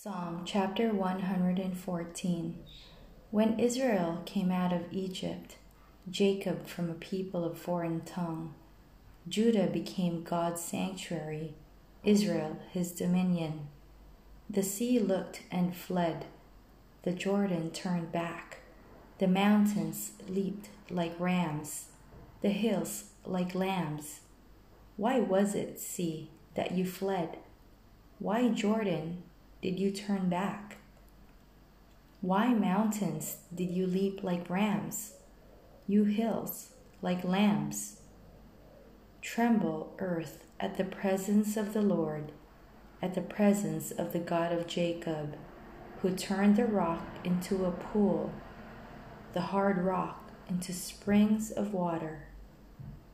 Psalm chapter 114 When Israel came out of Egypt, Jacob from a people of foreign tongue, Judah became God's sanctuary, Israel his dominion. The sea looked and fled, the Jordan turned back, the mountains leaped like rams, the hills like lambs. Why was it, sea, that you fled? Why, Jordan, did you turn back? Why, mountains, did you leap like rams? You hills, like lambs? Tremble, earth, at the presence of the Lord, at the presence of the God of Jacob, who turned the rock into a pool, the hard rock into springs of water.